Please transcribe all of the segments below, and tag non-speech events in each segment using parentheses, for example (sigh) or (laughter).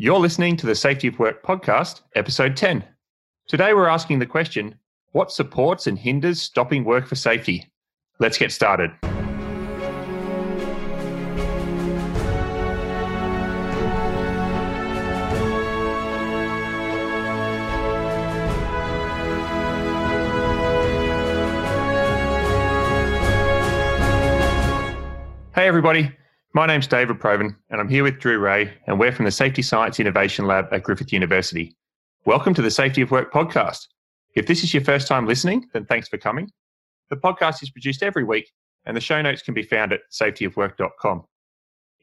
You're listening to the Safety of Work podcast, episode 10. Today we're asking the question what supports and hinders stopping work for safety? Let's get started. Hey, everybody. My name's David Provan, and I'm here with Drew Rae, and we're from the Safety Science Innovation Lab at Griffith University. Welcome to the Safety of Work podcast. If this is your first time listening, then thanks for coming. The podcast is produced every week, and the show notes can be found at safetyofwork.com.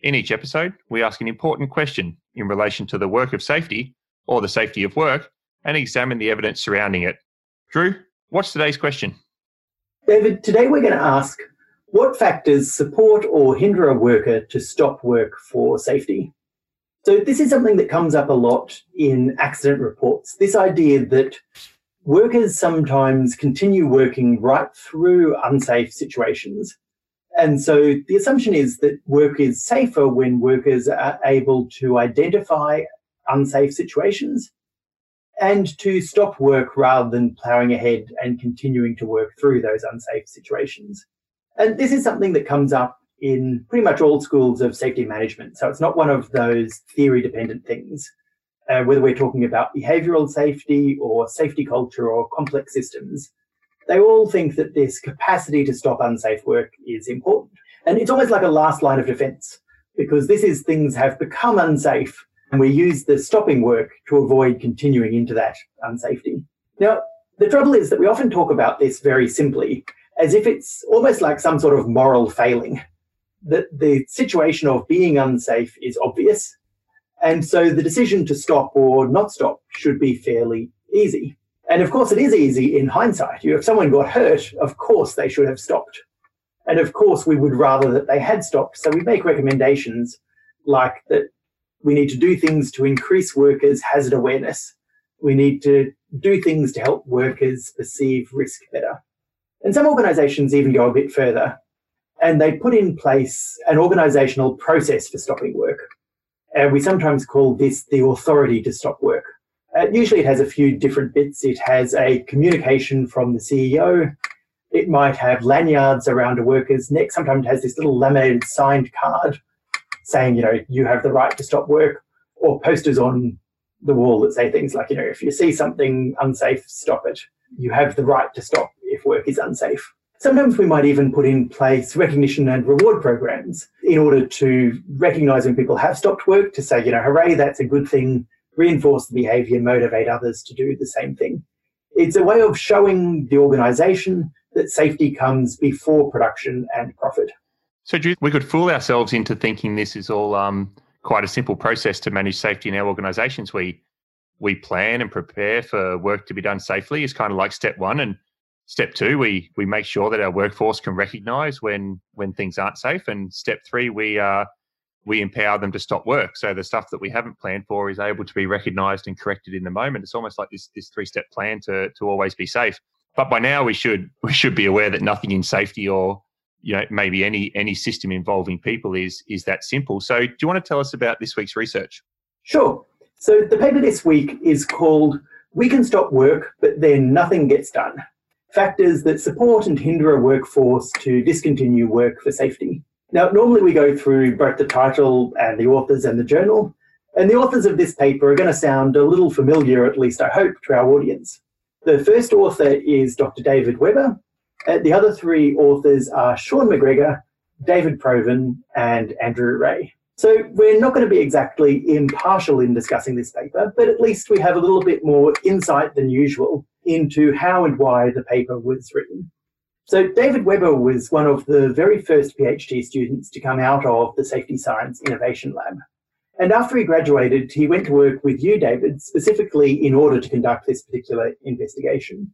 In each episode, we ask an important question in relation to the work of safety or the safety of work and examine the evidence surrounding it. Drew, what's today's question? David, today we're going to ask what factors support or hinder a worker to stop work for safety? So, this is something that comes up a lot in accident reports. This idea that workers sometimes continue working right through unsafe situations. And so the assumption is that work is safer when workers are able to identify unsafe situations and to stop work rather than ploughing ahead and continuing to work through those unsafe situations. And this is something that comes up in pretty much all schools of safety management. So it's not one of those theory dependent things, uh, whether we're talking about behavioral safety or safety culture or complex systems. They all think that this capacity to stop unsafe work is important. And it's almost like a last line of defense because this is things have become unsafe and we use the stopping work to avoid continuing into that unsafety. Now, the trouble is that we often talk about this very simply as if it's almost like some sort of moral failing. That the situation of being unsafe is obvious. And so the decision to stop or not stop should be fairly easy. And of course, it is easy in hindsight. If someone got hurt, of course they should have stopped. And of course, we would rather that they had stopped. So we make recommendations like that we need to do things to increase workers' hazard awareness. We need to do things to help workers perceive risk better. And some organizations even go a bit further and they put in place an organizational process for stopping work. And we sometimes call this the authority to stop work. Uh, usually it has a few different bits. It has a communication from the CEO. It might have lanyards around a worker's neck. Sometimes it has this little laminated signed card saying, you know, you have the right to stop work, or posters on the wall that say things like, you know, if you see something unsafe, stop it. You have the right to stop if work is unsafe. Sometimes we might even put in place recognition and reward programs in order to recognize when people have stopped work to say, you know, hooray, that's a good thing, reinforce the behavior, motivate others to do the same thing. It's a way of showing the organization that safety comes before production and profit. So, we could fool ourselves into thinking this is all um, quite a simple process to manage safety in our organizations. We we plan and prepare for work to be done safely is kind of like step one, and step two we we make sure that our workforce can recognize when when things aren't safe. And step three we uh we empower them to stop work. So the stuff that we haven't planned for is able to be recognized and corrected in the moment. It's almost like this this three step plan to to always be safe. But by now we should we should be aware that nothing in safety or you know maybe any any system involving people is is that simple. So do you want to tell us about this week's research? Sure. So the paper this week is called we can stop work but then nothing gets done factors that support and hinder a workforce to discontinue work for safety. Now, normally we go through both the title and the authors and the journal, and the authors of this paper are going to sound a little familiar, at least I hope, to our audience. The first author is Dr. David Weber. Uh, the other three authors are Sean MacGregor, David Provan, and Andrew Rae. So we're not going to be exactly impartial in discussing this paper, but at least we have a little bit more insight than usual into how and why the paper was written. So David Weber was one of the very first PhD students to come out of the Safety Science Innovation Lab. And after he graduated, he went to work with you, David, specifically in order to conduct this particular investigation.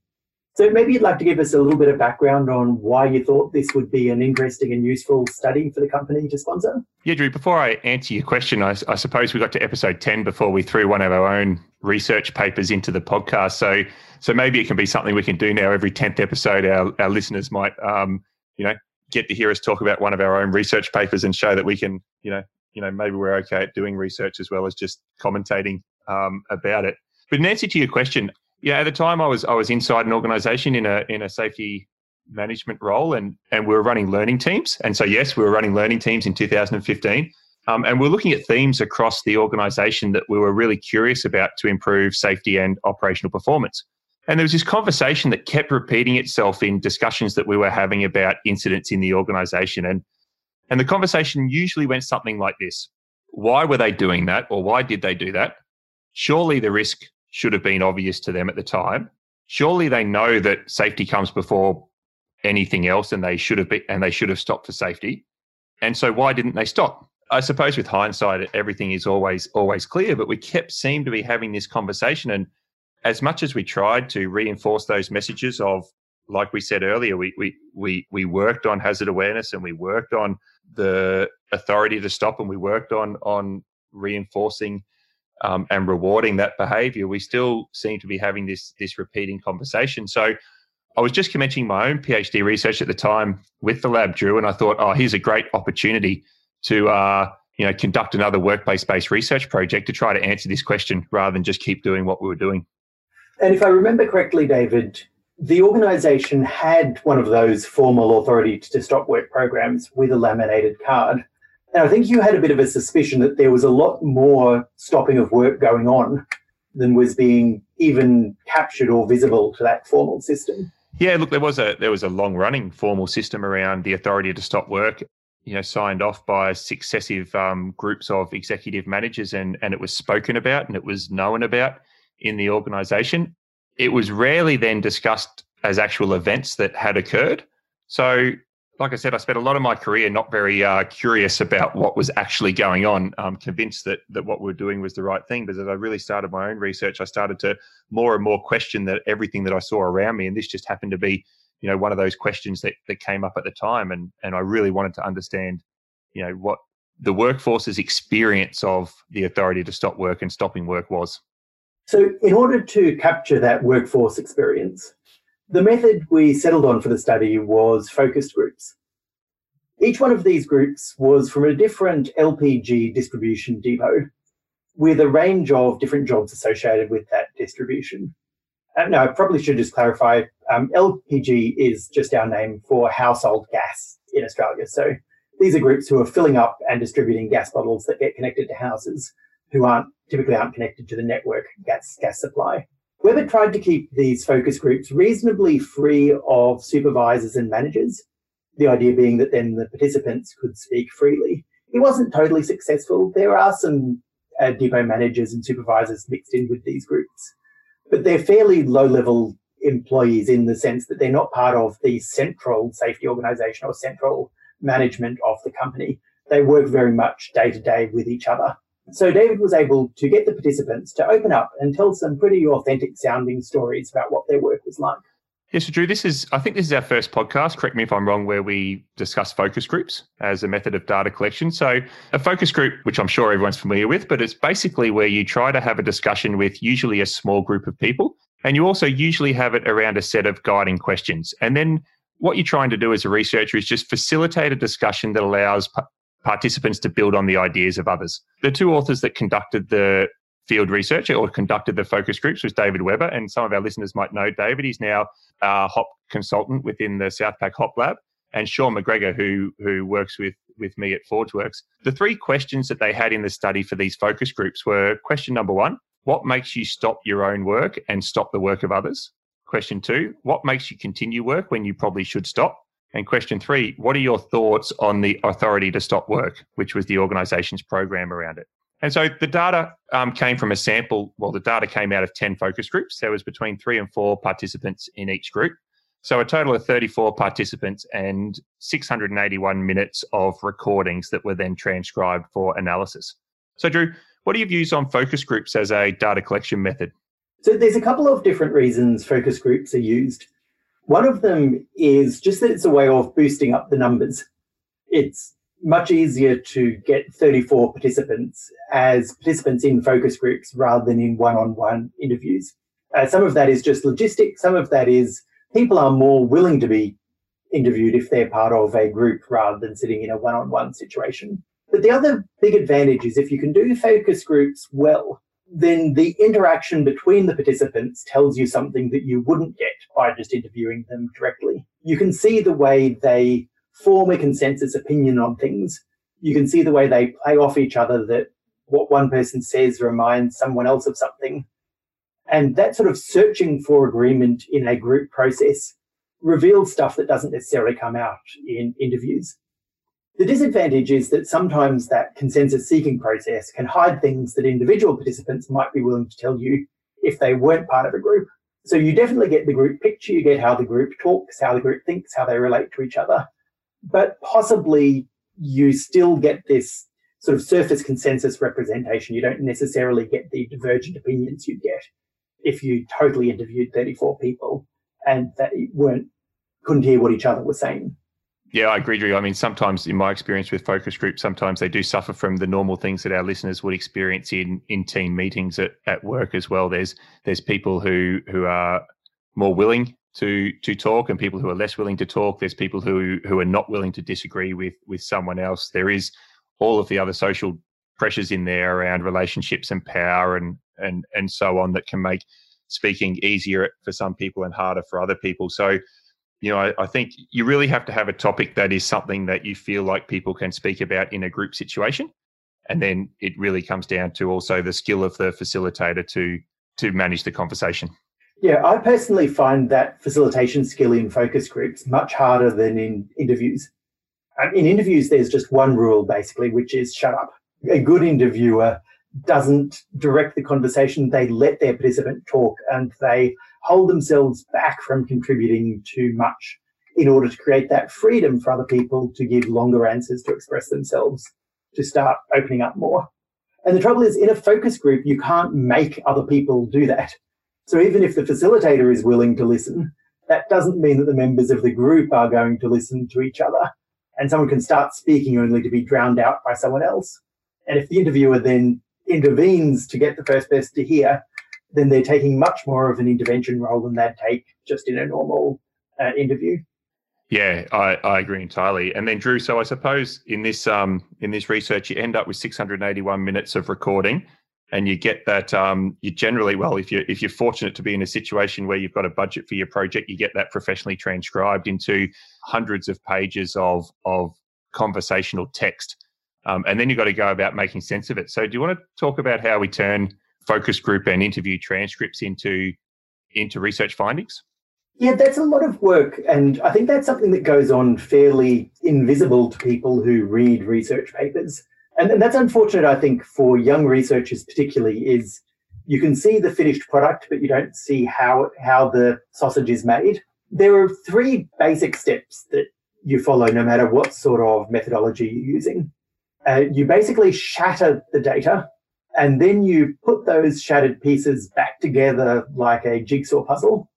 So maybe you'd like to give us a little bit of background on why you thought this would be an interesting and useful study for the company to sponsor. Yeah, Drew, before I answer your question, I, I, suppose we got to episode 10 before we threw one of our own research papers into the podcast. So so maybe it can be something we can do now every 10th episode. Our, our listeners might, um, you know, get to hear us talk about one of our own research papers and show that we can, you know, you know maybe we're okay at doing research as well as just commentating um, about it. But in answer to your question, yeah, at the time I was I was inside an organisation in a in a safety management role, and and we were running learning teams. And so yes, we were running learning teams in 2015. Um, and we're looking at themes across the organisation that we were really curious about to improve safety and operational performance. And there was this conversation that kept repeating itself in discussions that we were having about incidents in the organisation. And and the conversation usually went something like this Why were they doing that? Or why did they do that? Surely the risk should have been obvious to them at the time. Surely they know that safety comes before anything else and they should have been, and they should have stopped for safety. And so why didn't they stop? I suppose with hindsight, everything is always always clear, but we kept seem to be having this conversation. And as much as we tried to reinforce those messages of like we said earlier, we, we, we, we worked on hazard awareness and we worked on the authority to stop and we worked on, on reinforcing um, and rewarding that behavior. We still seem to be having this, this repeating conversation. So I was just commencing my own PhD research at the time with the lab, Drew, and I thought, oh, here's a great opportunity to, uh, you know, conduct another workplace-based research project to try to answer this question rather than just keep doing what we were doing. And if I remember correctly, David, the organisation had one of those formal authority to stop work programs with a laminated card. And I think you had a bit of a suspicion that there was a lot more stopping of work going on than was being even captured or visible to that formal system. Yeah, look, there was a there was a long running formal system around the authority to stop work, you know, signed off by successive um, groups of executive managers, and and it was spoken about and it was known about in the organisation it was rarely then discussed as actual events that had occurred. So, like I said, I spent a lot of my career not very uh, curious about what was actually going on. I'm convinced that that what we are doing was the right thing. But as I really started my own research, I started to more and more question that everything that I saw around me, and this just happened to be, you know, one of those questions that that came up at the time, and and I really wanted to understand, you know, what the workforce's experience of the authority to stop work and stopping work was. So, in order to capture that workforce experience, the method we settled on for the study was focus groups. Each one of these groups was from a different LPG distribution depot with a range of different jobs associated with that distribution. Uh, no, I probably should just clarify um, LPG is just our name for household gas in Australia. So these are groups who are filling up and distributing gas bottles that get connected to houses who aren't typically aren't connected to the network gas gas supply. Weber tried to keep these focus groups reasonably free of supervisors and managers, the idea being that then the participants could speak freely. It wasn't totally successful. There are some uh, depot managers and supervisors mixed in with these groups, but they're fairly low level employees in the sense that they're not part of the central safety organization or central management of the company. They work very much day to day with each other. So David was able to get the participants to open up and tell some pretty authentic sounding stories about what their work was like. Yes, so Drew, this is, I think this is our first podcast, correct me if I'm wrong, where we discuss focus groups as a method of data collection. So, a focus group, which I'm sure everyone's familiar with, but it's basically where you try to have a discussion with usually a small group of people. And you also usually have it around a set of guiding questions. And then what you're trying to do as a researcher is just facilitate a discussion that allows participants to build on the ideas of others. The two authors that conducted the field research or conducted the focus groups was David Weber. and some of our listeners might know David. He's now a HOP consultant within the Southpack HOP Lab, and Sean MacGregor, who who works with with me at ForgeWorks. The three questions that they had in the study for these focus groups were question number one: What makes you stop your own work and stop the work of others? Question two: What makes you continue work when you probably should stop? And question three, what are your thoughts on the authority to stop work, which was the organization's program around it? And so the data um, came from a sample. Well, the data came out of 10 focus groups. There was between three and four participants in each group. So a total of 34 participants and 681 minutes of recordings that were then transcribed for analysis. So, Drew, what are your views on focus groups as a data collection method? So, there's a couple of different reasons focus groups are used. One of them is just that it's a way of boosting up the numbers. It's much easier to get 34 participants as participants in focus groups rather than in one on one interviews. Uh, some of that is just logistics, some of that is people are more willing to be interviewed if they're part of a group rather than sitting in a one on one situation. But the other big advantage is if you can do focus groups well, then the interaction between the participants tells you something that you wouldn't get by just interviewing them directly. You can see the way they form a consensus opinion on things. You can see the way they play off each other that what one person says reminds someone else of something. And that sort of searching for agreement in a group process reveals stuff that doesn't necessarily come out in interviews. The disadvantage is that sometimes that consensus seeking process can hide things that individual participants might be willing to tell you if they weren't part of a group. So you definitely get the group picture, you get how the group talks, how the group thinks, how they relate to each other. But possibly you still get this sort of surface consensus representation. You don't necessarily get the divergent opinions you get if you totally interviewed 34 people and they weren't couldn't hear what each other was saying. Yeah, I agree, Drew. I mean, sometimes in my experience with focus groups, sometimes they do suffer from the normal things that our listeners would experience in in team meetings at, at work as well. There's there's people who who are more willing to to talk and people who are less willing to talk. There's people who who are not willing to disagree with with someone else. There is all of the other social pressures in there around relationships and power and and and so on that can make speaking easier for some people and harder for other people. So you know, I, I, think you really have to have a topic that is something that you feel like people can speak about in a group situation. And then it really comes down to also the skill of the facilitator to to manage the conversation. Yeah, I personally find that facilitation skill in focus groups much harder than in interviews. In interviews, there's just one rule basically, which is shut up. A good interviewer doesn't direct the conversation, they let their participant talk and they hold themselves back from contributing too much in order to create that freedom for other people to give longer answers to express themselves, to start opening up more. And the trouble is, in a focus group, you can't make other people do that. So even if the facilitator is willing to listen, that doesn't mean that the members of the group are going to listen to each other. And someone can start speaking only to be drowned out by someone else. And if the interviewer then intervenes to get the first person to hear, then they're taking much more of an intervention role than they'd take just in a normal uh, interview. Yeah, I, I agree entirely. And then Drew, so I suppose in this um in this research you end up with 681 minutes of recording and you get that um you generally well if you're if you're fortunate to be in a situation where you've got a budget for your project you get that professionally transcribed into hundreds of pages of of conversational text um, and then you've got to go about making sense of it so do you want to talk about how we turn focus group and interview transcripts into into research findings? Yeah, that's a lot of work. And I think that's something that goes on fairly invisible to people who read research papers. And, that's unfortunate, I think, for young researchers particularly, is you can see the finished product, but you don't see how, how the sausage is made. There are three basic steps that you follow no matter what sort of methodology you're using. Uh, you basically shatter the data and then you put those shattered pieces back together like a jigsaw puzzle.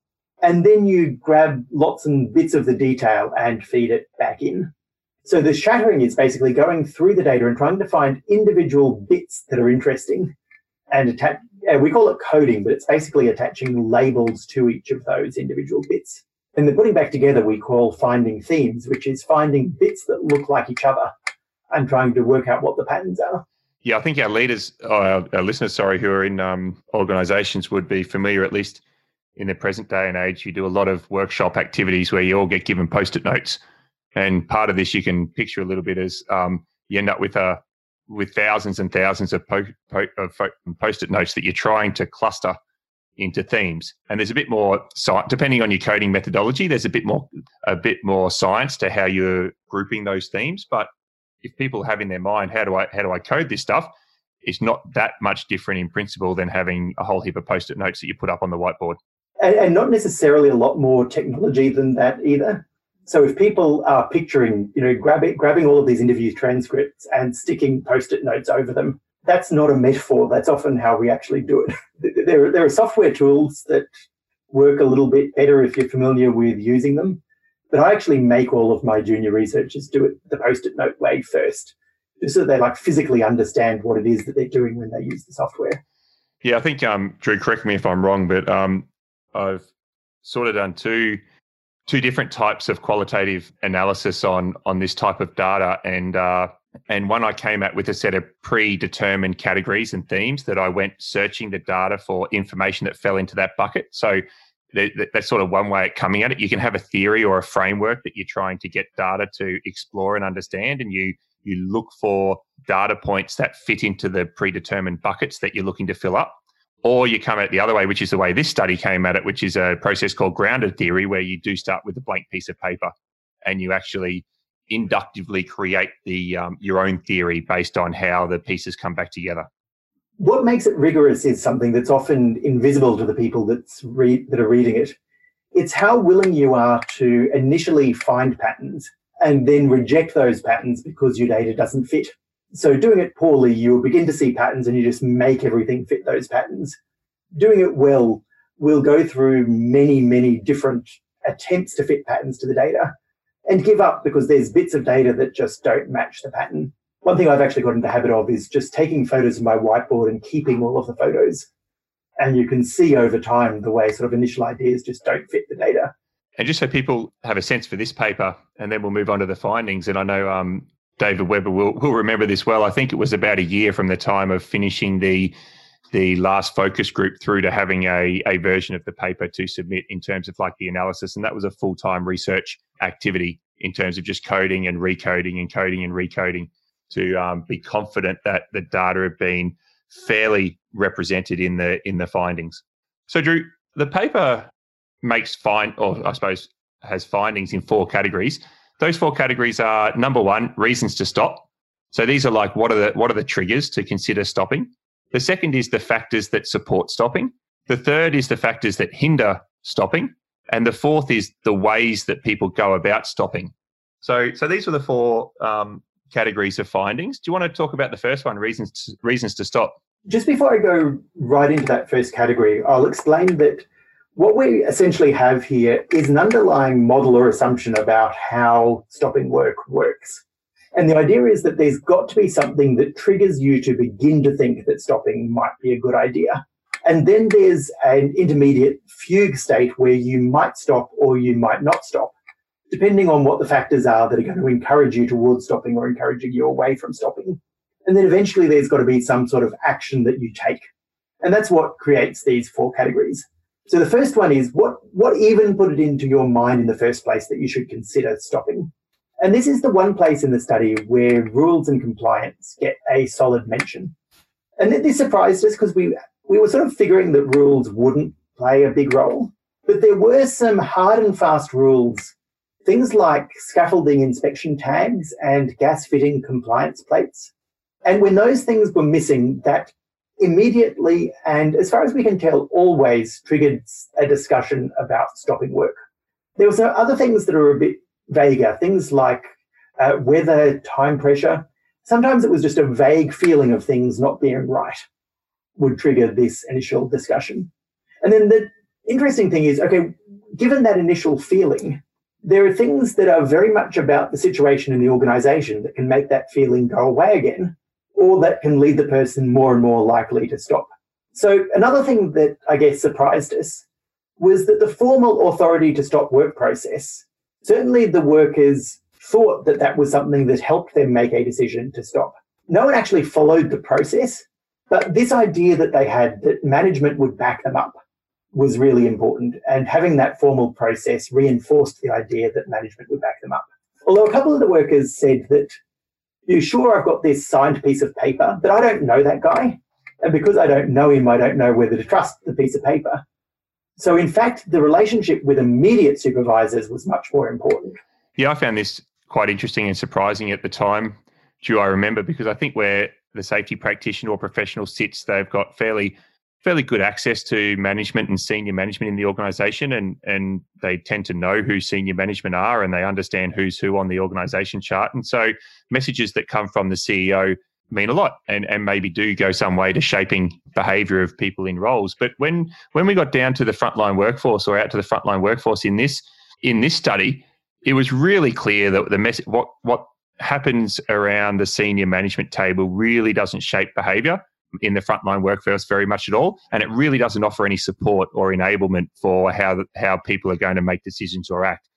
And then you grab lots and bits of the detail and feed it back in. So the shattering is basically going through the data and trying to find individual bits that are interesting and attach. Uh, we call it coding, but it's basically attaching labels to each of those individual bits. And the putting back together we call finding themes, which is finding bits that look like each other and trying to work out what the patterns are. Yeah, I think our leaders, our, our listeners, sorry, who are in um, organisations would be familiar, at least in the present day and age. You do a lot of workshop activities where you all get given post-it notes, and part of this you can picture a little bit as um, you end up with a uh, with thousands and thousands of, po- po- of post-it notes that you're trying to cluster into themes. And there's a bit more science, depending on your coding methodology. There's a bit more a bit more science to how you're grouping those themes, but if people have in their mind how do I how do I code this stuff, it's not that much different in principle than having a whole heap of post-it notes that you put up on the whiteboard. And, and not necessarily a lot more technology than that either. So if people are picturing, you know, grabbing grabbing all of these interview transcripts and sticking post-it notes over them, that's not a metaphor. That's often how we actually do it. (laughs) There, there are software tools that work a little bit better if you're familiar with using them. But I actually make all of my junior researchers do it the post-it note way first, just so they like physically understand what it is that they're doing when they use the software. Yeah, I think um, Drew, correct me if I'm wrong, but um, I've sort of done two two different types of qualitative analysis on on this type of data, and uh, And one I came at with a set of predetermined categories and themes that I went searching the data for information that fell into that bucket. So that's sort of one way of coming at it. You can have a theory or a framework that you're trying to get data to explore and understand, and you you look for data points that fit into the predetermined buckets that you're looking to fill up. Or you come at it the other way, which is the way this study came at it, which is a process called grounded theory, where you do start with a blank piece of paper and you actually inductively create the um, your own theory based on how the pieces come back together. What makes it rigorous is something that's often invisible to the people that's re- that are reading it. It's how willing you are to initially find patterns and then reject those patterns because your data doesn't fit. So doing it poorly, you'll begin to see patterns and you just make everything fit those patterns. Doing it well we'll go through many, many different attempts to fit patterns to the data and give up because there's bits of data that just don't match the pattern. One thing I've actually got into the habit of is just taking photos of my whiteboard and keeping all of the photos. And you can see over time the way sort of initial ideas just don't fit the data. And just so people have a sense for this paper, and then we'll move on to the findings. And I know um, David Weber will, will remember this well. I think it was about a year from the time of finishing the the last focus group through to having a, a version of the paper to submit in terms of like the analysis. And that was a full time research activity in terms of just coding and recoding and coding and recoding to um, be confident that the data have been fairly represented in the in the findings. So Drew, the paper makes fine or I suppose has findings in four categories. Those four categories are number one, reasons to stop. So these are like what are the what are the triggers to consider stopping? The second is the factors that support stopping. The third is the factors that hinder stopping. And the fourth is the ways that people go about stopping. So, so these are the four um, categories of findings. Do you want to talk about the first one, reasons to, reasons to stop? Just before I go right into that first category, I'll explain that what we essentially have here is an underlying model or assumption about how stopping work works. And the idea is that there's got to be something that triggers you to begin to think that stopping might be a good idea. And then there's an intermediate fugue state where you might stop or you might not stop, depending on what the factors are that are going to encourage you towards stopping or encouraging you away from stopping. And then eventually there's got to be some sort of action that you take. And that's what creates these four categories. So the first one is what, what even put it into your mind in the first place that you should consider stopping? And this is the one place in the study where rules and compliance get a solid mention. And this surprised us because we, we were sort of figuring that rules wouldn't play a big role. But there were some hard and fast rules, things like scaffolding inspection tags and gas fitting compliance plates. And when those things were missing, that immediately and as far as we can tell, always triggered a discussion about stopping work. There were some other things that are a bit vaguer, things like uh, weather, time pressure. Sometimes it was just a vague feeling of things not being right would trigger this initial discussion. And then the interesting thing is okay, given that initial feeling, there are things that are very much about the situation in the organization that can make that feeling go away again, or that can lead the person more and more likely to stop. So, another thing that I guess surprised us was that the formal authority to stop work process Certainly, the workers thought that that was something that helped them make a decision to stop. No one actually followed the process, but this idea that they had that management would back them up was really important. And having that formal process reinforced the idea that management would back them up. Although a couple of the workers said that, you sure I've got this signed piece of paper, but I don't know that guy. And because I don't know him, I don't know whether to trust the piece of paper. So, in fact, the relationship with immediate supervisors was much more important. Yeah, I found this quite interesting and surprising at the time. Do I remember because I think where the safety practitioner or professional sits, they've got fairly fairly good access to management and senior management in the organization and and they tend to know who senior management are and they understand who's who on the organization chart and so messages that come from the CEO mean a lot and, and maybe do go some way to shaping behavior of people in roles. But when when we got down to the frontline workforce or out to the frontline workforce in this in this study, it was really clear that the mess what what happens around the senior management table really doesn't shape behavior in the frontline workforce very much at all, and it really doesn't offer any support or enablement for how how people are going to make decisions or act.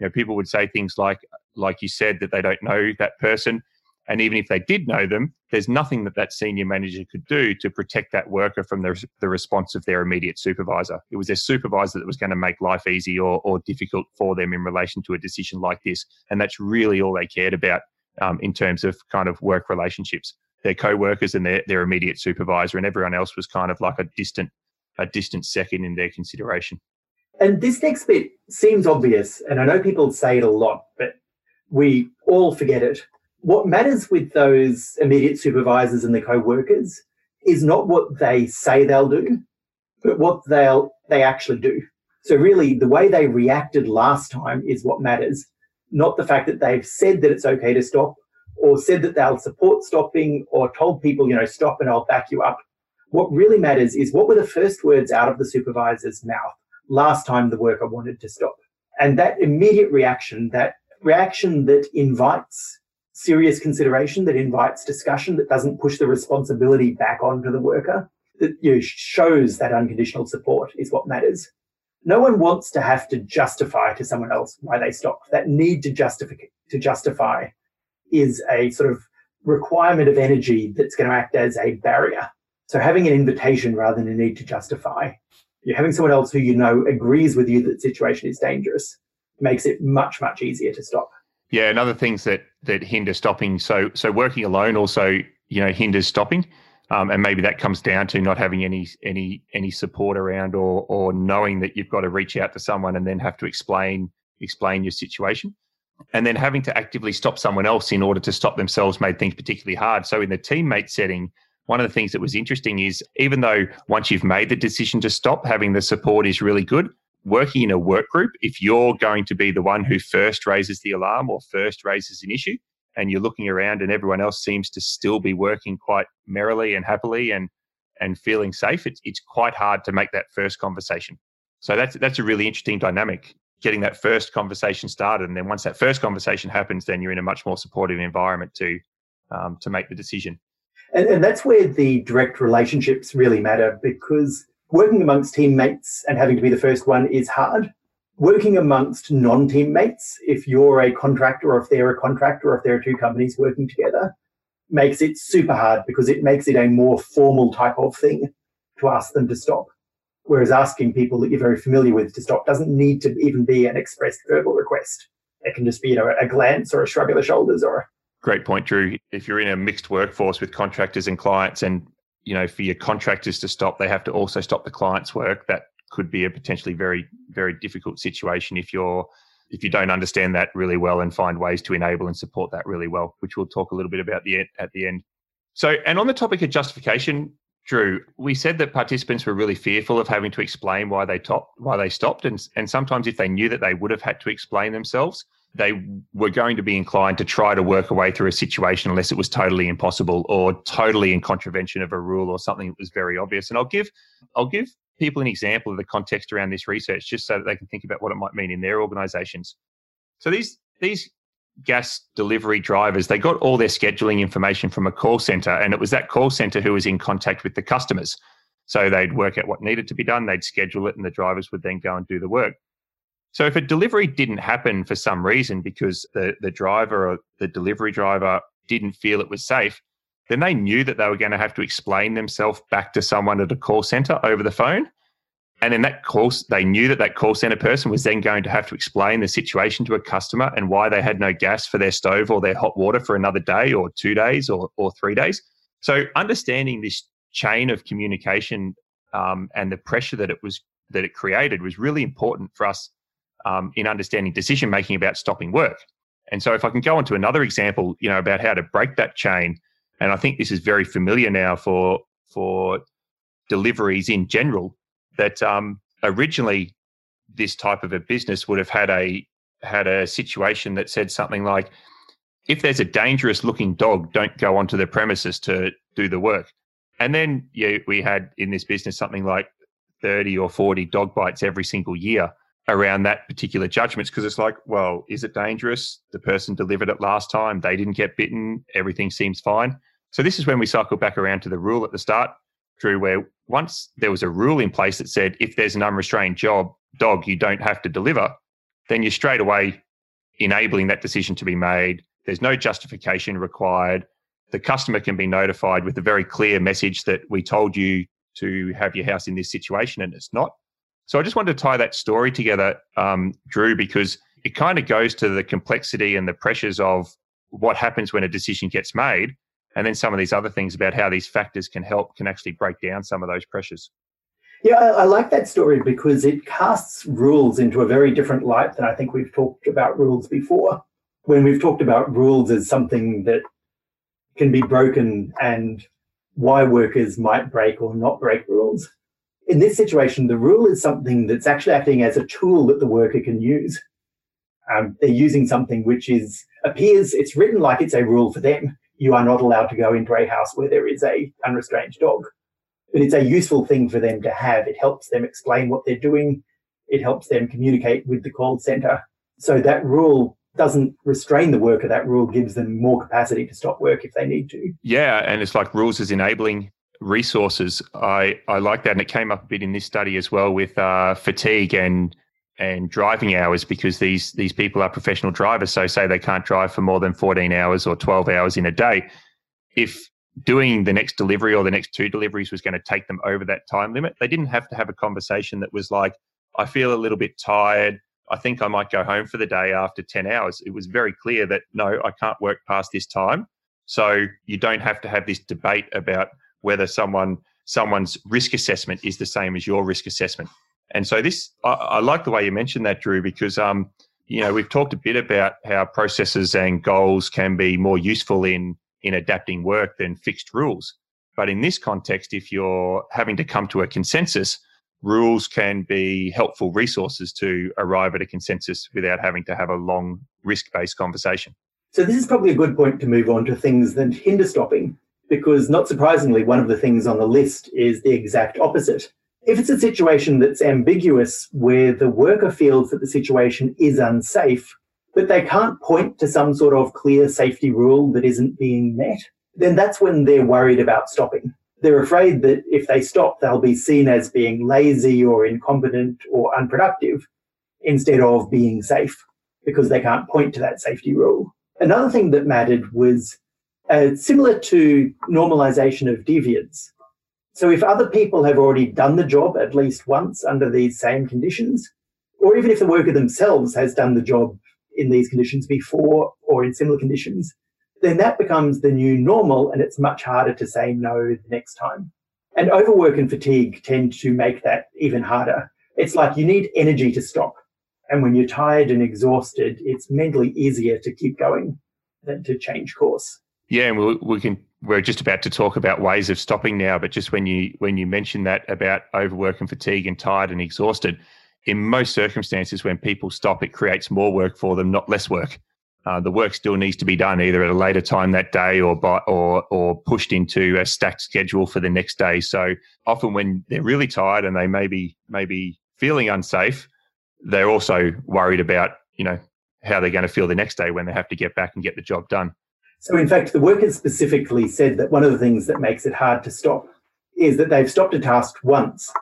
You know, people would say things like like you said that they don't know that person And even if they did know them, there's nothing that that senior manager could do to protect that worker from the, the response of their immediate supervisor. It was their supervisor that was going to make life easy or, or difficult for them in relation to a decision like this. And that's really all they cared about um, in terms of kind of work relationships. Their co-workers and their, their immediate supervisor and everyone else was kind of like a distant a distant second in their consideration. And this next bit seems obvious, and I know people say it a lot, but we all forget it. What matters with those immediate supervisors and the co-workers is not what they say they'll do, but what they'll they actually do. So really the way they reacted last time is what matters, not the fact that they've said that it's okay to stop or said that they'll support stopping or told people, you know, stop and I'll back you up. What really matters is what were the first words out of the supervisor's mouth last time the worker wanted to stop. And that immediate reaction, that reaction that invites serious consideration, that invites discussion, that doesn't push the responsibility back onto the worker, that you know, shows that unconditional support is what matters. No one wants to have to justify to someone else why they stopped. That need to justify to justify is a sort of requirement of energy that's going to act as a barrier. So having an invitation rather than a need to justify. You're having someone else who you know agrees with you that the situation is dangerous makes it much much easier to stop. Yeah and other things that that hinder stopping. So so working alone also you know hinders stopping. Um, and maybe that comes down to not having any any any support around or or knowing that you've got to reach out to someone and then have to explain explain your situation and then having to actively stop someone else in order to stop themselves made things particularly hard so in the teammate setting one of the things that was interesting is even though once you've made the decision to stop, having the support is really good. Working in a work group, if you're going to be the one who first raises the alarm or first raises an issue, and you're looking around and everyone else seems to still be working quite merrily and happily and and feeling safe, it's it's quite hard to make that first conversation. So that's that's a really interesting dynamic. Getting that first conversation started, and then once that first conversation happens, then you're in a much more supportive environment to um, to make the decision. And, and that's where the direct relationships really matter because working amongst teammates and having to be the first one is hard. Working amongst non teammates, if you're a contractor or if they're a contractor or if there are two companies working together, makes it super hard because it makes it a more formal type of thing to ask them to stop. Whereas asking people that you're very familiar with to stop doesn't need to even be an expressed verbal request. It can just be, you know, a glance or a shrug of the shoulders or Great point, Drew. If you're in a mixed workforce with contractors and clients, and you know, for your contractors to stop, they have to also stop the client's work. That could be a potentially very, very difficult situation if you're if you don't understand that really well and find ways to enable and support that really well, which we'll talk a little bit about the at the end. So, and on the topic of justification, Drew, we said that participants were really fearful of having to explain why they top, why they stopped, and and sometimes if they knew that they would have had to explain themselves, they were going to be inclined to try to work a way through a situation unless it was totally impossible or totally in contravention of a rule or something that was very obvious. And I'll give I'll give people an example of the context around this research just so that they can think about what it might mean in their organizations. So these these gas delivery drivers, they got all their scheduling information from a call center, and it was that call center who was in contact with the customers. So they'd work out what needed to be done, they'd schedule it, and the drivers would then go and do the work. So if a delivery didn't happen for some reason because the, the driver or the delivery driver didn't feel it was safe, then they knew that they were going to have to explain themselves back to someone at a call center over the phone. And then that course, they knew that that call center person was then going to have to explain the situation to a customer and why they had no gas for their stove or their hot water for another day or two days or, or three days. So understanding this chain of communication um, and the pressure that it was that it created was really important for us um, in understanding decision making about stopping work. And so, if I can go on to another example, you know, about how to break that chain, and I think this is very familiar now for for deliveries in general. That um, originally this type of a business would have had a had a situation that said something like, if there's a dangerous looking dog, don't go onto the premises to do the work. And then we had in this business something like 30 or 40 dog bites every single year around that particular judgments because it's like, well, is it dangerous? The person delivered it last time, they didn't get bitten, everything seems fine. So this is when we cycle back around to the rule at the start, Drew, where once there was a rule in place that said if there's an unrestrained job dog, you don't have to deliver, then you're straight away enabling that decision to be made, There's no justification required. The customer can be notified with a very clear message that we told you to have your house in this situation and it's not. So I just wanted to tie that story together, um, Drew, because it kind of goes to the complexity and the pressures of what happens when a decision gets made, and then some of these other things about how these factors can help can actually break down some of those pressures. Yeah, I, I like that story because it casts rules into a very different light than I think we've talked about rules before. When we've talked about rules as something that can be broken and why workers might break or not break rules. In this situation, the rule is something that's actually acting as a tool that the worker can use. Um, they're using something which is appears it's written like it's a rule for them. You are not allowed to go into a house where there is a unrestrained dog, but it's a useful thing for them to have. It helps them explain what they're doing. It helps them communicate with the call center. So that rule doesn't restrain the worker. That rule gives them more capacity to stop work if they need to. Yeah, and it's like rules is enabling resources. I I like that, and it came up a bit in this study as well with uh, fatigue and and driving hours because these these people are professional drivers. So say they can't drive for more than 14 hours or 12 hours in a day. If doing the next delivery or the next two deliveries was going to take them over that time limit, they didn't have to have a conversation that was like, I feel a little bit tired. I think I might go home for the day after 10 hours. It was very clear that no, I can't work past this time. So you don't have to have this debate about whether someone someone's risk assessment is the same as your risk assessment. And so this, I, I like the way you mentioned that, Drew, because um, you know we've talked a bit about how processes and goals can be more useful in in adapting work than fixed rules. But in this context, if you're having to come to a consensus, rules can be helpful resources to arrive at a consensus without having to have a long risk based conversation. So, this is probably a good point to move on to things that hinder stopping, because not surprisingly, one of the things on the list is the exact opposite. If it's a situation that's ambiguous where the worker feels that the situation is unsafe, but they can't point to some sort of clear safety rule that isn't being met, then that's when they're worried about stopping. They're afraid that if they stop, they'll be seen as being lazy or incompetent or unproductive instead of being safe because they can't point to that safety rule. Another thing that mattered was uh, similar to normalization of deviance. So if other people have already done the job at least once under these same conditions, or even if the worker themselves has done the job in these conditions before or in similar conditions, then that becomes the new normal and it's much harder to say no the next time. And overwork and fatigue tend to make that even harder. It's like you need energy to stop. And when you're tired and exhausted, it's mentally easier to keep going than to change course. Yeah, and we, we can. We're just about to talk about ways of stopping now, but just when you when you mention that about overwork and fatigue and tired and exhausted, in most circumstances, when people stop, it creates more work for them, not less work. Uh, the work still needs to be done either at a later time that day or by, or or pushed into a stacked schedule for the next day. So often when they're really tired and they may be maybe feeling unsafe, they're also worried about you know how they're going to feel the next day when they have to get back and get the job done. So in fact, the workers specifically said that one of the things that makes it hard to stop is that they've stopped a task once,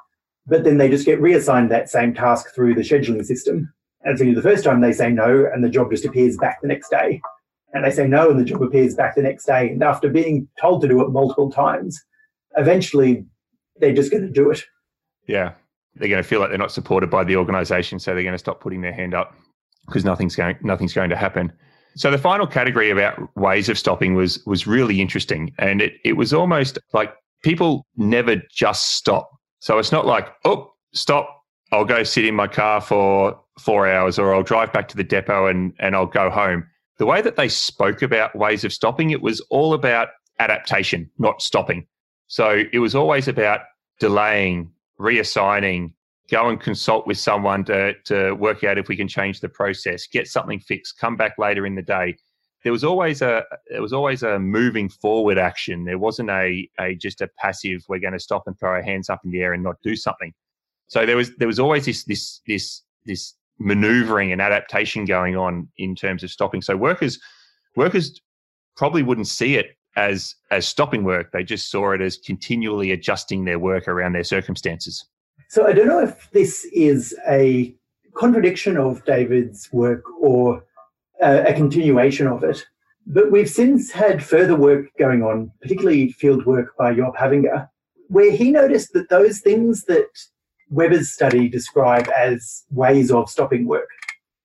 but then they just get reassigned that same task through the scheduling system. And so the first time they say no, and the job just appears back the next day. And they say no, and the job appears back the next day. And after being told to do it multiple times, eventually they're just going to do it. Yeah. They're going to feel like they're not supported by the organization. So they're going to stop putting their hand up because nothing's going, nothing's going to happen. So the final category about ways of stopping was was really interesting. And it, it was almost like people never just stop. So it's not like, oh, stop, I'll go sit in my car for four hours or I'll drive back to the depot and, and I'll go home. The way that they spoke about ways of stopping, it was all about adaptation, not stopping. So it was always about delaying, reassigning, go and consult with someone to, to work out if we can change the process, get something fixed, come back later in the day. There was always a there was always a moving forward action. There wasn't a a just a passive. We're going to stop and throw our hands up in the air and not do something. So there was there was always this this this this maneuvering and adaptation going on in terms of stopping. So workers workers probably wouldn't see it as as stopping work. They just saw it as continually adjusting their work around their circumstances. So I don't know if this is a contradiction of David's work or a, a continuation of it. But we've since had further work going on, particularly field work by Job Havinga, where he noticed that those things that Weber's study describe as ways of stopping work,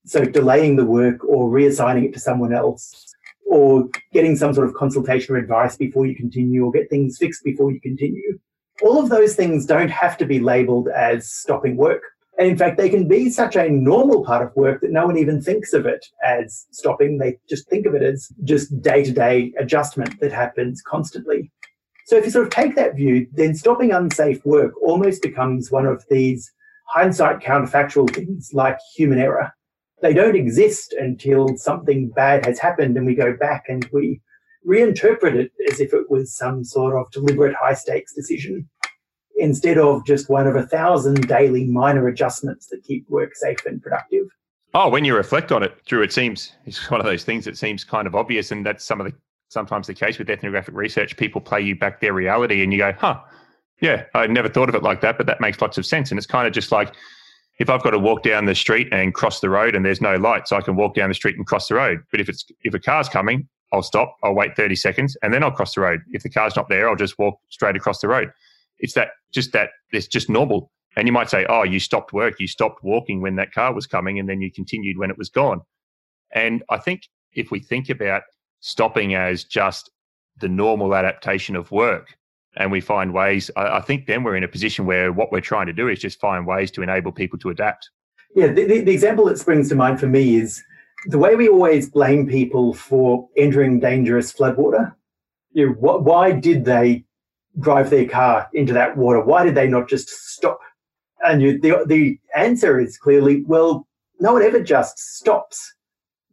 so delaying the work or reassigning it to someone else, or getting some sort of consultation or advice before you continue, or get things fixed before you continue. All of those things don't have to be labeled as stopping work. And in fact, they can be such a normal part of work that no one even thinks of it as stopping. They just think of it as just day to day adjustment that happens constantly. So if you sort of take that view, then stopping unsafe work almost becomes one of these hindsight counterfactual things like human error. They don't exist until something bad has happened and we go back and we reinterpret it as if it was some sort of deliberate high stakes decision instead of just one of a thousand daily minor adjustments that keep work safe and productive. Oh, when you reflect on it, Drew, it seems it's one of those things that seems kind of obvious, and that's some of the sometimes the case with ethnographic research. People play you back their reality, and you go, "Huh, yeah, I never thought of it like that, but that makes lots of sense." And it's kind of just like if I've got to walk down the street and cross the road, and there's no lights, I can walk down the street and cross the road. But if it's if a car's coming, I'll stop, I'll wait 30 seconds, and then I'll cross the road. If the car's not there, I'll just walk straight across the road. It's that just that it's just normal. And you might say, oh, you stopped work, you stopped walking when that car was coming, and then you continued when it was gone. And I think if we think about stopping as just the normal adaptation of work, and we find ways, I, I think then we're in a position where what we're trying to do is just find ways to enable people to adapt. Yeah, the, the, the example that springs to mind for me is the way we always blame people for entering dangerous floodwater. You know, wh- why did they drive their car into that water? Why did they not just stop? And you, the, the answer is clearly, well, no one ever just stops.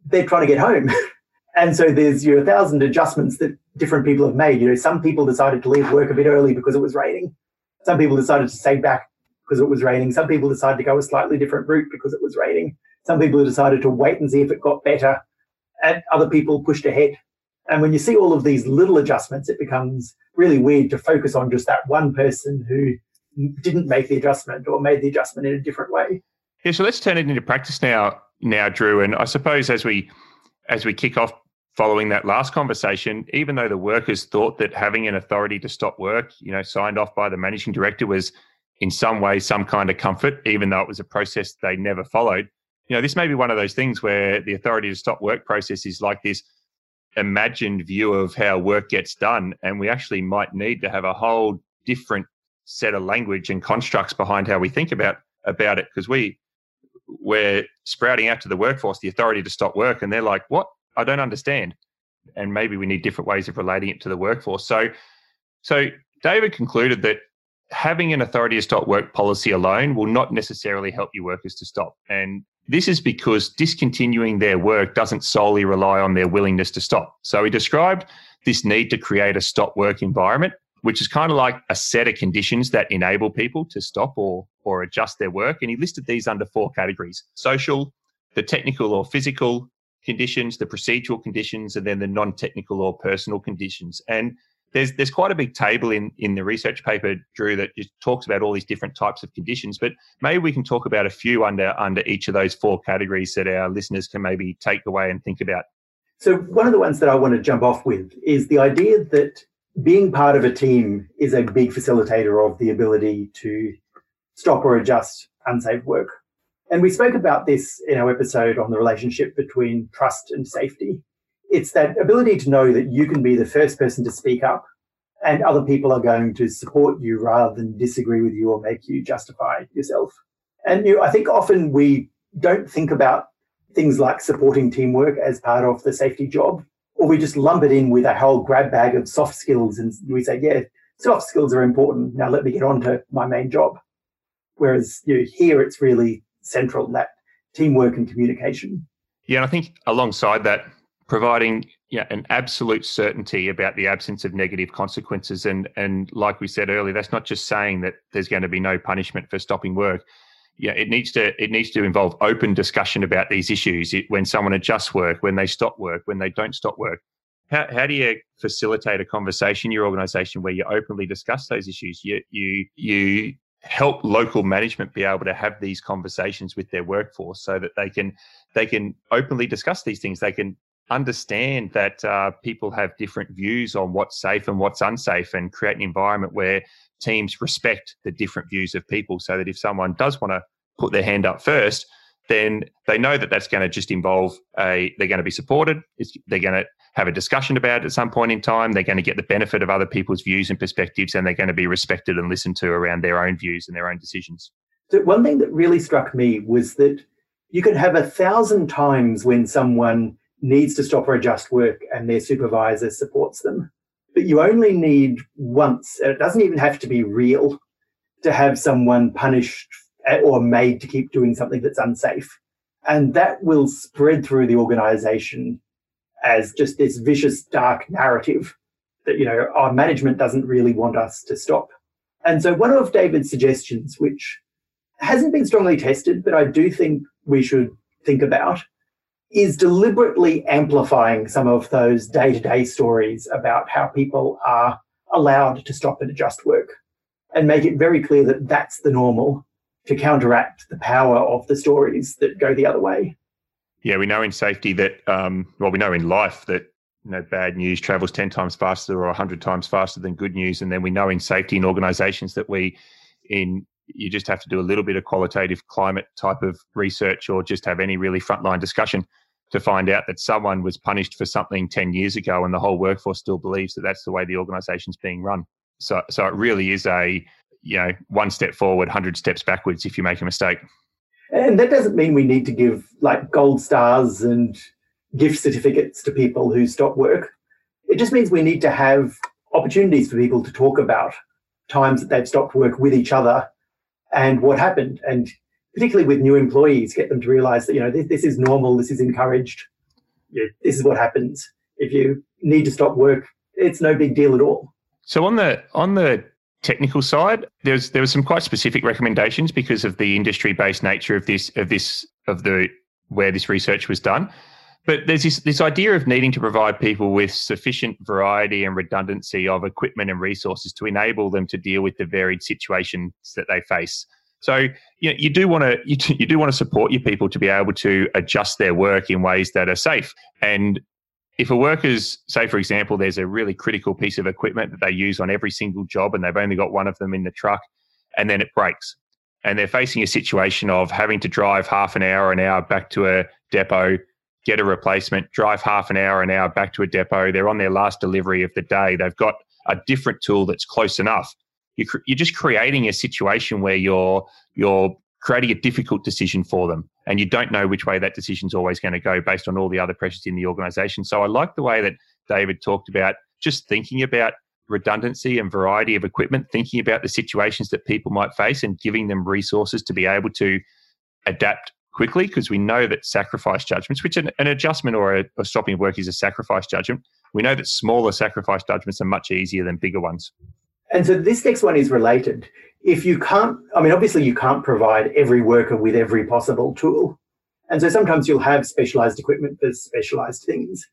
They're trying to get home. (laughs) and so there's you know, a thousand adjustments that different people have made. You know, some people decided to leave work a bit early because it was raining. Some people decided to stay back because it was raining. Some people decided to go a slightly different route because it was raining. Some people decided to wait and see if it got better. And other people pushed ahead. And when you see all of these little adjustments, it becomes really weird to focus on just that one person who didn't make the adjustment or made the adjustment in a different way. Yeah, so let's turn it into practice now, now, Drew. And I suppose as we as we kick off following that last conversation, even though the workers thought that having an authority to stop work, you know, signed off by the managing director was in some way some kind of comfort, even though it was a process they never followed. You know, this may be one of those things where the authority to stop work process is like this imagined view of how work gets done. And we actually might need to have a whole different set of language and constructs behind how we think about about it because we we're sprouting out to the workforce the authority to stop work and they're like what? I don't understand. And maybe we need different ways of relating it to the workforce. So so david concluded that having an authority to stop work policy alone will not necessarily help your workers to stop. And this is because discontinuing their work doesn't solely rely on their willingness to stop. So he described this need to create a stop work environment, which is kind of like a set of conditions that enable people to stop or, or adjust their work. And he listed these under four categories social, the technical or physical conditions, the procedural conditions, and then the non technical or personal conditions. And there's there's quite a big table in in the research paper, Drew, that just talks about all these different types of conditions. But maybe we can talk about a few under under each of those four categories that our listeners can maybe take away and think about. So one of the ones that I want to jump off with is the idea that being part of a team is a big facilitator of the ability to stop or adjust unsafe work. And we spoke about this in our episode on the relationship between trust and safety it's that ability to know that you can be the first person to speak up and other people are going to support you rather than disagree with you or make you justify yourself. And you I think often we don't think about things like supporting teamwork as part of the safety job, or we just lump it in with a whole grab bag of soft skills and we say, yeah, soft skills are important. Now let me get on to my main job. Whereas you know, here it's really central that teamwork and communication. Yeah, and I think alongside that, providing you know, an absolute certainty about the absence of negative consequences. And and like we said earlier, that's not just saying that there's going to be no punishment for stopping work. Yeah, it needs to it needs to involve open discussion about these issues. It, when someone adjusts work, when they stop work, when they don't stop work. How, how do you facilitate a conversation in your organization where you openly discuss those issues? You you you help local management be able to have these conversations with their workforce so that they can they can openly discuss these things. They can understand that uh, people have different views on what's safe and what's unsafe and create an environment where teams respect the different views of people so that if someone does want to put their hand up first then they know that that's going to just involve a they're going to be supported they're going to have a discussion about it at some point in time they're going to get the benefit of other people's views and perspectives and they're going to be respected and listened to around their own views and their own decisions. So one thing that really struck me was that you could have a thousand times when someone needs to stop or adjust work and their supervisor supports them. But you only need once, and it doesn't even have to be real, to have someone punished or made to keep doing something that's unsafe. And that will spread through the organization as just this vicious, dark narrative that, you know, our management doesn't really want us to stop. And so one of David's suggestions, which hasn't been strongly tested, but I do think we should think about, is deliberately amplifying some of those day to day stories about how people are allowed to stop and adjust work and make it very clear that that's the normal to counteract the power of the stories that go the other way. Yeah, we know in safety that, um, well, we know in life that you know bad news travels 10 times faster or 100 times faster than good news and then we know in safety in organizations that we in you just have to do a little bit of qualitative climate type of research or just have any really frontline discussion to find out that someone was punished for something 10 years ago and the whole workforce still believes that that's the way the organization's being run. So, so it really is a, you know, one step forward, 100 steps backwards if you make a mistake. And that doesn't mean we need to give like gold stars and gift certificates to people who stop work. It just means we need to have opportunities for people to talk about times that they've stopped work with each other and what happened. And particularly with new employees, get them to realize that, you know, this, this is normal, this is encouraged. This is what happens. If you need to stop work, it's no big deal at all. So on the on the technical side, there's there were some quite specific recommendations because of the industry based nature of this of this of the where this research was done. But there's this, this idea of needing to provide people with sufficient variety and redundancy of equipment and resources to enable them to deal with the varied situations that they face. So you, know, you do want to you, you do want to support your people to be able to adjust their work in ways that are safe. And if a worker's say, for example, there's a really critical piece of equipment that they use on every single job, and they've only got one of them in the truck, and then it breaks, and they're facing a situation of having to drive half an hour an hour back to a depot get a replacement, drive half an hour, an hour back to a depot. They're on their last delivery of the day. They've got a different tool that's close enough. You're, you're just creating a situation where you're you're creating a difficult decision for them, and you don't know which way that decision's always going to go based on all the other pressures in the organisation. So I like the way that David talked about just thinking about redundancy and variety of equipment, thinking about the situations that people might face, and giving them resources to be able to adapt quickly because we know that sacrifice judgments, which an, an adjustment or a, a stopping work is a sacrifice judgment, we know that smaller sacrifice judgments are much easier than bigger ones. And so this next one is related. If you can't, I mean, obviously you can't provide every worker with every possible tool. And so sometimes you'll have specialized equipment for specialized things.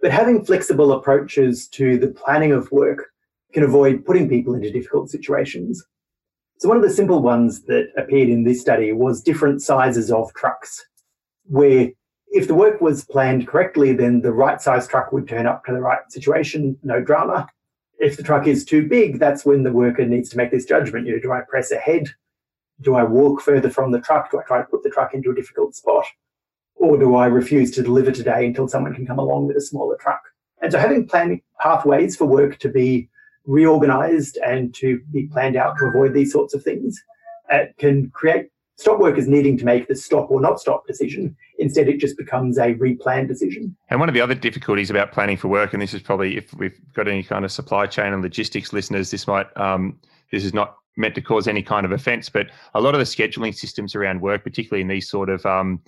But having flexible approaches to the planning of work can avoid putting people into difficult situations. So one of the simple ones that appeared in this study was different sizes of trucks, where if the work was planned correctly, then the right size truck would turn up to the right situation, no drama. If the truck is too big, that's when the worker needs to make this judgment. You know, do I press ahead? Do I walk further from the truck? Do I try to put the truck into a difficult spot? Or do I refuse to deliver today until someone can come along with a smaller truck? And so having planned pathways for work to be reorganized and to be planned out to avoid these sorts of things uh, can create stop workers needing to make the stop or not stop decision. Instead, it just becomes a replanned decision. And one of the other difficulties about planning for work, and this is probably if we've got any kind of supply chain and logistics listeners, this might um, this is not meant to cause any kind of offence, but a lot of the scheduling systems around work, particularly in these sort of um,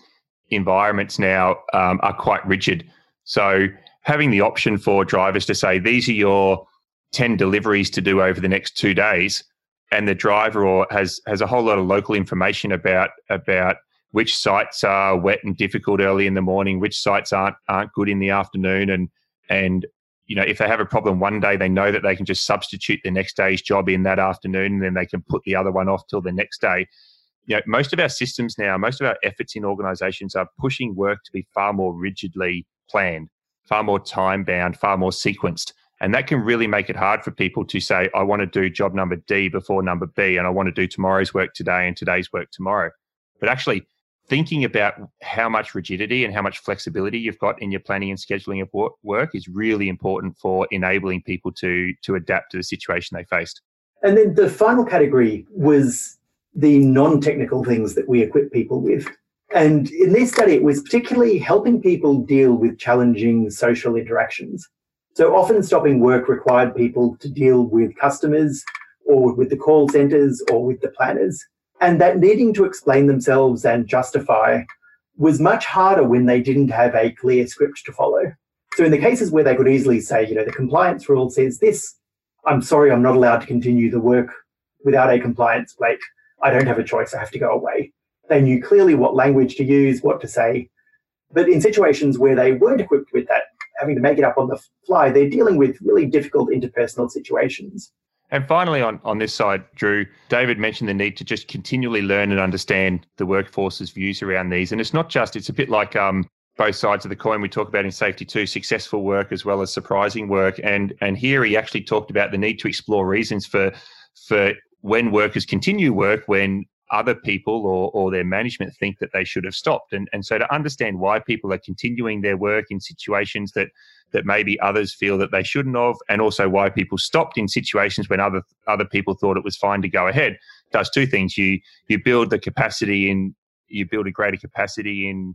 environments now, um, are quite rigid. So having the option for drivers to say these are your 10 deliveries to do over the next two days and the driver or has has a whole lot of local information about about which sites are wet and difficult early in the morning which sites aren't aren't good in the afternoon and and you know if they have a problem one day they know that they can just substitute the next day's job in that afternoon and then they can put the other one off till the next day you know most of our systems now most of our efforts in organizations are pushing work to be far more rigidly planned far more time bound, far more sequenced. And that can really make it hard for people to say, I want to do job number D before number B, and I want to do tomorrow's work today and today's work tomorrow. But actually, thinking about how much rigidity and how much flexibility you've got in your planning and scheduling of work is really important for enabling people to, to adapt to the situation they faced. And then the final category was the non technical things that we equip people with. And in this study, it was particularly helping people deal with challenging social interactions. So often stopping work required people to deal with customers or with the call centers or with the planners. And that needing to explain themselves and justify was much harder when they didn't have a clear script to follow. So in the cases where they could easily say, you know, the compliance rule says this, I'm sorry, I'm not allowed to continue the work without a compliance break. I don't have a choice. I have to go away. They knew clearly what language to use, what to say. But in situations where they weren't equipped with that, having to make it up on the fly, they're dealing with really difficult interpersonal situations. And finally, on, on this side, Drew, David mentioned the need to just continually learn and understand the workforce's views around these. And it's not just, it's a bit like um, both sides of the coin we talk about in safety too, successful work as well as surprising work. And and here he actually talked about the need to explore reasons for for when workers continue work when other people or, or their management think that they should have stopped. And, and so to understand why people are continuing their work in situations that, that maybe others feel that they shouldn't have, and also why people stopped in situations when other, other people thought it was fine to go ahead, does two things. You, you build the capacity in, you build a greater capacity in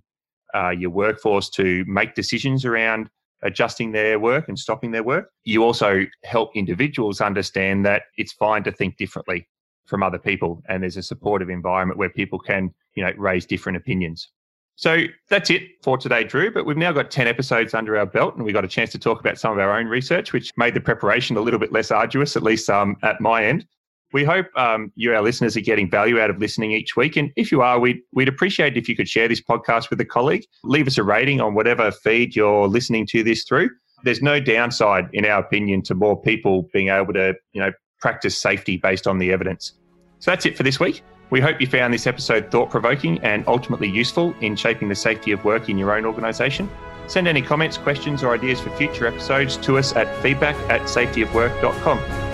uh, your workforce to make decisions around adjusting their work and stopping their work. You also help individuals understand that it's fine to think differently from other people and there's a supportive environment where people can you know raise different opinions so that's it for today drew but we've now got 10 episodes under our belt and we got a chance to talk about some of our own research which made the preparation a little bit less arduous at least um, at my end we hope um, you, our listeners, are getting value out of listening each week. And if you are, we'd, we'd appreciate if you could share this podcast with a colleague. Leave us a rating on whatever feed you're listening to this through. There's no downside, in our opinion, to more people being able to, you know, practice safety based on the evidence. So that's it for this week. We hope you found this episode thought provoking and ultimately useful in shaping the safety of work in your own organisation. Send any comments, questions, or ideas for future episodes to us at feedback at safetyofwork.com.